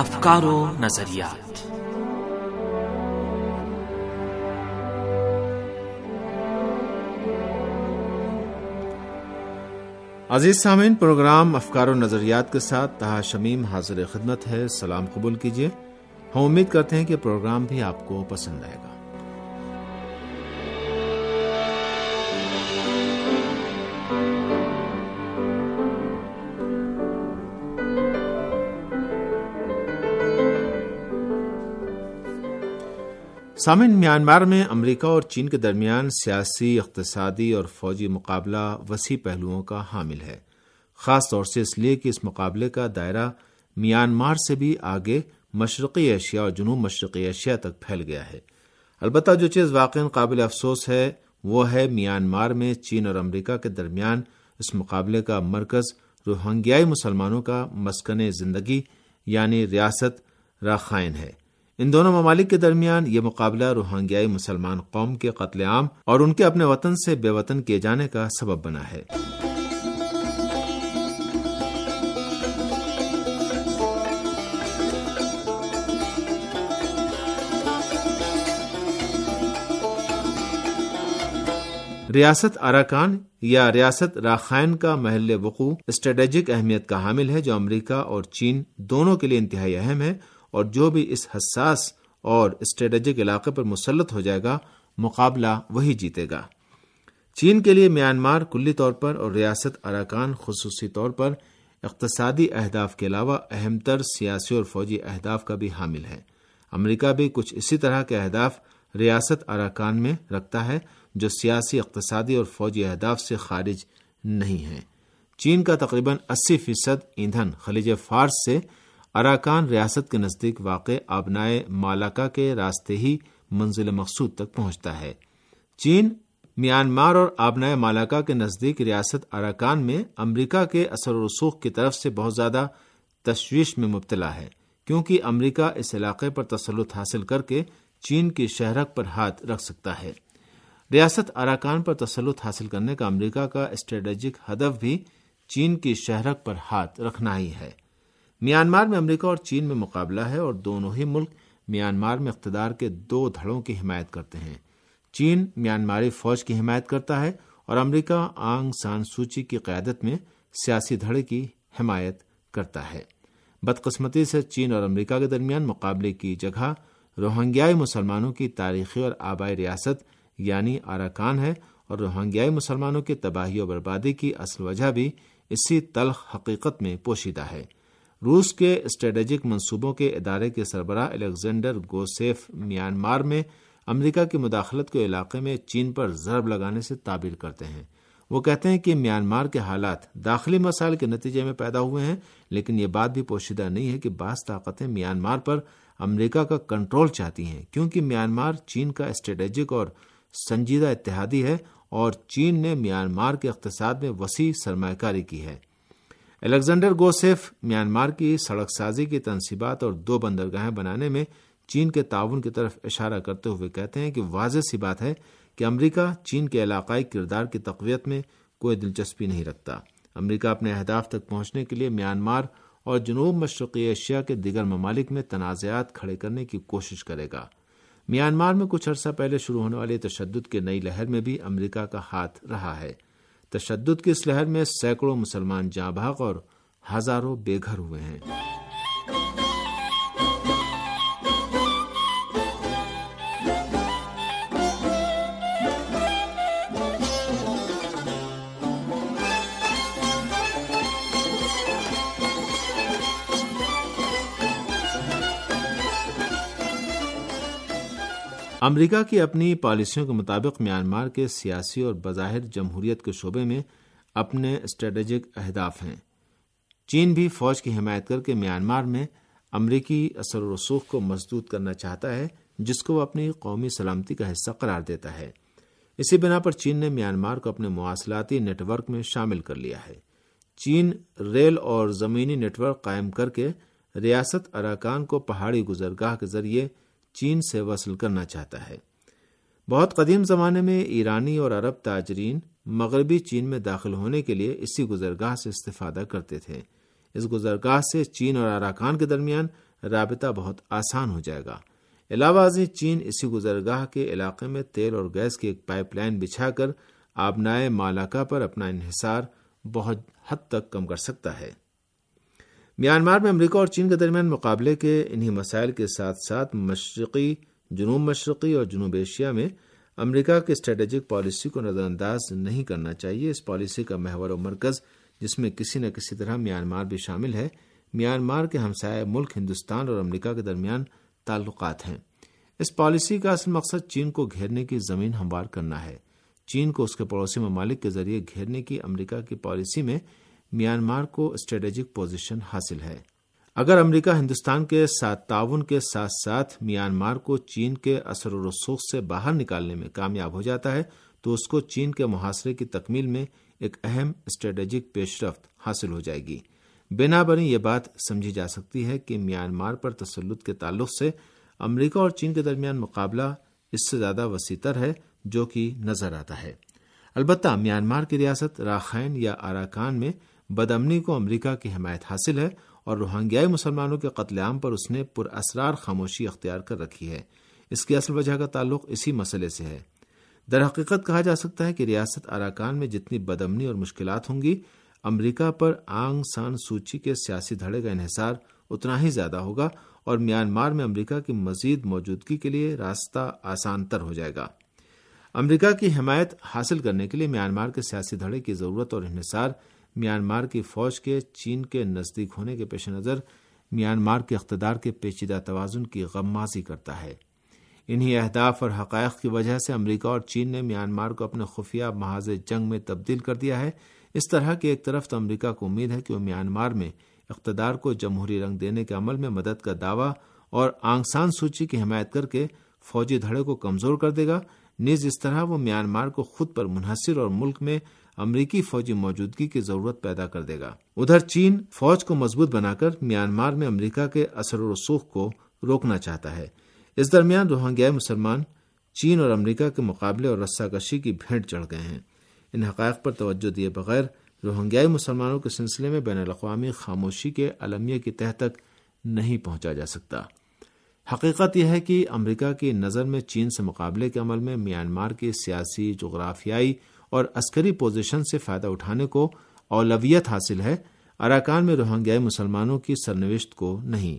افکار و نظریات۔ عزیز سامعین، پروگرام افکار و نظریات کے ساتھ تہا شمیم حاضر خدمت ہے، سلام قبول کیجیے ہم امید کرتے ہیں کہ پروگرام بھی آپ کو پسند آئے گا۔ سامن میانمار میں امریکہ اور چین کے درمیان سیاسی، اقتصادی اور فوجی مقابلہ وسیع پہلوؤں کا حامل ہے۔ خاص طور سے اس لیے کہ اس مقابلے کا دائرہ میانمار سے بھی آگے مشرقی ایشیا اور جنوب مشرقی ایشیا تک پھیل گیا ہے۔ البتہ جو چیز واقع قابل افسوس ہے، وہ ہے میانمار میں چین اور امریکہ کے درمیان اس مقابلے کا مرکز روہنگیائی مسلمانوں کا مسکن زندگی یعنی ریاست راخائن ہے۔ ان دونوں ممالک کے درمیان یہ مقابلہ روہنگیائی مسلمان قوم کے قتل عام اور ان کے اپنے وطن سے بے وطن کیے جانے کا سبب بنا ہے۔ ریاست اراکان یا ریاست راخائن کا محل وقوع اسٹریٹجک اہمیت کا حامل ہے جو امریکہ اور چین دونوں کے لیے انتہائی اہم ہے۔ اور جو بھی اس حساس اور اسٹریٹجک علاقے پر مسلط ہو جائے گا، مقابلہ وہی جیتے گا۔ چین کے لیے میانمار کلی طور پر اور ریاست اراکان خصوصی طور پر اقتصادی اہداف کے علاوہ اہم تر سیاسی اور فوجی اہداف کا بھی حامل ہے۔ امریکہ بھی کچھ اسی طرح کے اہداف ریاست اراکان میں رکھتا ہے جو سیاسی، اقتصادی اور فوجی اہداف سے خارج نہیں ہیں۔ چین کا تقریباً اسی فیصد ایندھن خلیج فارس سے اراکان ریاست کے نزدیک واقع آبنائے مالاکا کے راستے ہی منزل مقصود تک پہنچتا ہے۔ چین، میانمار اور آبنائے مالاکا کے نزدیک ریاست اراکان میں امریکہ کے اثر و رسوخ کی طرف سے بہت زیادہ تشویش میں مبتلا ہے، کیونکہ امریکہ اس علاقے پر تسلط حاصل کر کے چین کی شہرک پر ہاتھ رکھ سکتا ہے۔ ریاست اراکان پر تسلط حاصل کرنے کا امریکہ کا اسٹریٹجک ہدف بھی چین کی شہرک پر ہاتھ رکھنا ہی ہے۔ میانمار میں امریکہ اور چین میں مقابلہ ہے اور دونوں ہی ملک میانمار میں اقتدار کے دو دھڑوں کی حمایت کرتے ہیں۔ چین میانماری فوج کی حمایت کرتا ہے اور امریکہ آنگ سان سوچی کی قیادت میں سیاسی دھڑے کی حمایت کرتا ہے۔ بدقسمتی سے چین اور امریکہ کے درمیان مقابلے کی جگہ روہنگیائی مسلمانوں کی تاریخی اور آبائی ریاست یعنی اراکان ہے اور روہنگیائی مسلمانوں کی تباہی و بربادی کی اصل وجہ بھی اسی تلخ حقیقت میں پوشیدہ ہے۔ روس کے اسٹریٹجک منصوبوں کے ادارے کے سربراہ الیگزینڈر گوسیف میانمار میں امریکہ کی مداخلت کے علاقے میں چین پر ضرب لگانے سے تعبیر کرتے ہیں۔ وہ کہتے ہیں کہ میانمار کے حالات داخلی مسائل کے نتیجے میں پیدا ہوئے ہیں، لیکن یہ بات بھی پوشیدہ نہیں ہے کہ بعض طاقتیں میانمار پر امریکہ کا کنٹرول چاہتی ہیں، کیونکہ میانمار چین کا اسٹریٹجک اور سنجیدہ اتحادی ہے اور چین نے میانمار کے اقتصاد میں وسیع سرمایہ کاری کی ہے۔ الیگزینڈر گوسیف میانمار کی سڑک سازی کی تنصیبات اور دو بندرگاہیں بنانے میں چین کے تعاون کی طرف اشارہ کرتے ہوئے کہتے ہیں کہ واضح سی بات ہے کہ امریکہ چین کے علاقائی کردار کی تقویت میں کوئی دلچسپی نہیں رکھتا۔ امریکہ اپنے اہداف تک پہنچنے کے لیے میانمار اور جنوب مشرقی ایشیا کے دیگر ممالک میں تنازعات کھڑے کرنے کی کوشش کرے گا۔ میانمار میں کچھ عرصہ پہلے شروع ہونے والے تشدد کے نئی لہر میں بھی امریکہ کا ہاتھ رہا ہے۔ تشدد کی اس لہر میں سینکڑوں مسلمان جاں بھاگ اور ہزاروں بے گھر ہوئے ہیں۔ امریکہ کی اپنی پالیسیوں کے مطابق میانمار کے سیاسی اور بظاہر جمہوریت کے شعبے میں اپنے اسٹریٹجک اہداف ہیں۔ چین بھی فوج کی حمایت کر کے میانمار میں امریکی اثر و رسوخ کو مضبوط کرنا چاہتا ہے، جس کو وہ اپنی قومی سلامتی کا حصہ قرار دیتا ہے۔ اسی بنا پر چین نے میانمار کو اپنے مواصلاتی نیٹ ورک میں شامل کر لیا ہے۔ چین ریل اور زمینی نیٹ ورک قائم کر کے ریاست اراکان کو پہاڑی گزرگاہ کے ذریعے چین سے وصل کرنا چاہتا ہے۔ بہت قدیم زمانے میں ایرانی اور عرب تاجرین مغربی چین میں داخل ہونے کے لیے اسی گزرگاہ سے استفادہ کرتے تھے۔ اس گزرگاہ سے چین اور اراکان کے درمیان رابطہ بہت آسان ہو جائے گا۔ علاوہ ازیں چین اسی گزرگاہ کے علاقے میں تیل اور گیس کی ایک پائپ لائن بچھا کر آبنائے مالاکا پر اپنا انحصار بہت حد تک کم کر سکتا ہے۔ میانمار میں امریکہ اور چین کے درمیان مقابلے کے انہی مسائل کے ساتھ ساتھ مشرقی، جنوب مشرقی اور جنوب ایشیا میں امریکہ کی اسٹریٹجک پالیسی کو نظر انداز نہیں کرنا چاہیے۔ اس پالیسی کا محور و مرکز جس میں کسی نہ کسی طرح میانمار بھی شامل ہے، میانمار کے ہمسایہ ملک ہندوستان اور امریکہ کے درمیان تعلقات ہیں۔ اس پالیسی کا اصل مقصد چین کو گھیرنے کی زمین ہموار کرنا ہے۔ چین کو اس کے پڑوسی ممالک کے ذریعے گھیرنے کی امریکہ کی پالیسی میں میانمار کو اسٹریٹجک پوزیشن حاصل ہے۔ اگر امریکہ ہندوستان کے ساتھ تعاون کے ساتھ ساتھ میانمار کو چین کے اثر و رسوخ سے باہر نکالنے میں کامیاب ہو جاتا ہے، تو اس کو چین کے محاصرے کی تکمیل میں ایک اہم اسٹریٹجک پیش رفت حاصل ہو جائے گی۔ بنا بنی یہ بات سمجھی جا سکتی ہے کہ میانمار پر تسلط کے تعلق سے امریکہ اور چین کے درمیان مقابلہ اس سے زیادہ وسیع تر ہے جو کہ نظر آتا ہے۔ البتہ میانمار کی ریاست راخائن یا اراکان میں بدامنی کو امریکہ کی حمایت حاصل ہے اور روہنگیائی مسلمانوں کے قتل عام پر اس نے پر اسرار خاموشی اختیار کر رکھی ہے۔ اس کی اصل وجہ کا تعلق اسی مسئلے سے ہے۔ در حقیقت کہا جا سکتا ہے کہ ریاست اراکان میں جتنی بدمنی اور مشکلات ہوں گی، امریکہ پر آنگ سان سوچی کے سیاسی دھڑے کا انحصار اتنا ہی زیادہ ہوگا اور میانمار میں امریکہ کی مزید موجودگی کے لیے راستہ آسان تر ہو جائے گا۔ امریکہ کی حمایت حاصل کرنے کے لیے میانمار کے سیاسی دھڑے کی ضرورت اور انحصار میانمار کی فوج کے چین کے نزدیک ہونے کے پیش نظر میانمار کے اقتدار کے پیچیدہ توازن کی غمازی کرتا ہے۔ انہی اہداف اور حقائق کی وجہ سے امریکہ اور چین نے میانمار کو اپنے خفیہ محاذ جنگ میں تبدیل کر دیا ہے۔ اس طرح کی ایک طرف تو امریکہ کو امید ہے کہ وہ میانمار میں اقتدار کو جمہوری رنگ دینے کے عمل میں مدد کا دعویٰ اور آنگسان سوچی کی حمایت کر کے فوجی دھڑے کو کمزور کر دے گا۔ نیز اس طرح وہ میانمار کو خود پر منحصر اور ملک میں امریکی فوجی موجودگی کی ضرورت پیدا کر دے گا۔ ادھر چین فوج کو مضبوط بنا کر میانمار میں امریکہ کے اثر و رسوخ کو روکنا چاہتا ہے۔ اس درمیان روہنگیا مسلمان چین اور امریکہ کے مقابلے اور رسا کشی کی بھیٹ چڑھ گئے ہیں۔ ان حقائق پر توجہ دیے بغیر روہنگیائی مسلمانوں کے سلسلے میں بین الاقوامی خاموشی کے المیہ کی تہ تک نہیں پہنچا جا سکتا۔ حقیقت یہ ہے کہ امریکہ کی نظر میں چین سے مقابلے کے عمل میں میانمار کی سیاسی، جغرافیائی اور عسکری پوزیشن سے فائدہ اٹھانے کو اولویت حاصل ہے، اراکان میں روہنگیائی مسلمانوں کی سرنوشت کو نہیں۔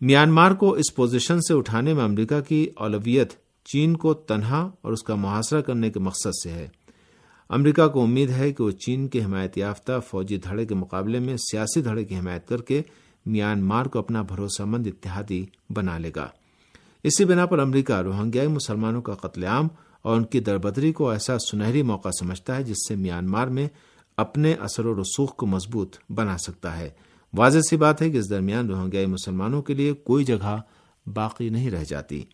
میانمار کو اس پوزیشن سے اٹھانے میں امریکہ کی اولویت چین کو تنہا اور اس کا محاصرہ کرنے کے مقصد سے ہے۔ امریکہ کو امید ہے کہ وہ چین کے حمایت یافتہ فوجی دھڑے کے مقابلے میں سیاسی دھڑے کی حمایت کر کے میانمار کو اپنا بھروسہ مند اتحادی بنا لے گا۔ اسی بنا پر امریکہ روہنگیائی مسلمانوں کا قتل عام اور ان کی دربدری کو ایسا سنہری موقع سمجھتا ہے جس سے میانمار میں اپنے اثر و رسوخ کو مضبوط بنا سکتا ہے۔ واضح سی بات ہے کہ اس درمیان روہنگیائی مسلمانوں کے لیے کوئی جگہ باقی نہیں رہ جاتی۔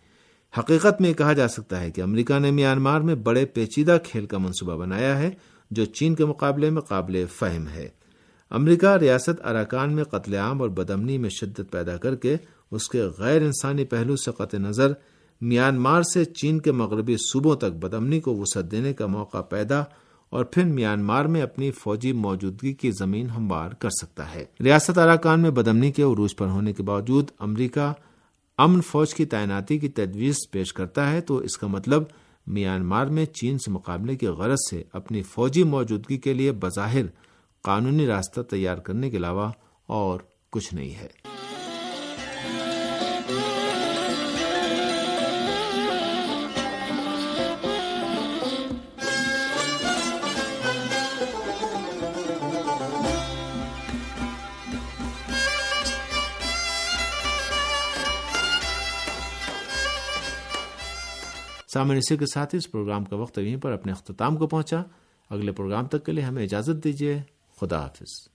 حقیقت میں کہا جا سکتا ہے کہ امریکہ نے میانمار میں بڑے پیچیدہ کھیل کا منصوبہ بنایا ہے جو چین کے مقابلے میں قابل فہم ہے۔ امریکہ ریاست اراکان میں قتل عام اور بدمنی میں شدت پیدا کر کے اس کے غیر انسانی پہلو سے قطع نظر میانمار سے چین کے مغربی صوبوں تک بدمنی کو وسعت دینے کا موقع پیدا اور پھر میانمار میں اپنی فوجی موجودگی کی زمین ہموار کر سکتا ہے۔ ریاست اراکان میں بدمنی کے عروج پر ہونے کے باوجود امریکہ امن فوج کی تعیناتی کی تجویز پیش کرتا ہے تو اس کا مطلب میانمار میں چین سے مقابلے کی غرض سے اپنی فوجی موجودگی کے لیے بظاہر قانونی راستہ تیار کرنے کے علاوہ اور کچھ نہیں ہے۔ سامعین اسی کے ساتھ اس پروگرام کا وقت یہیں پر اپنے اختتام کو پہنچا۔ اگلے پروگرام تک کے لیے ہمیں اجازت دیجیے خدا حافظ۔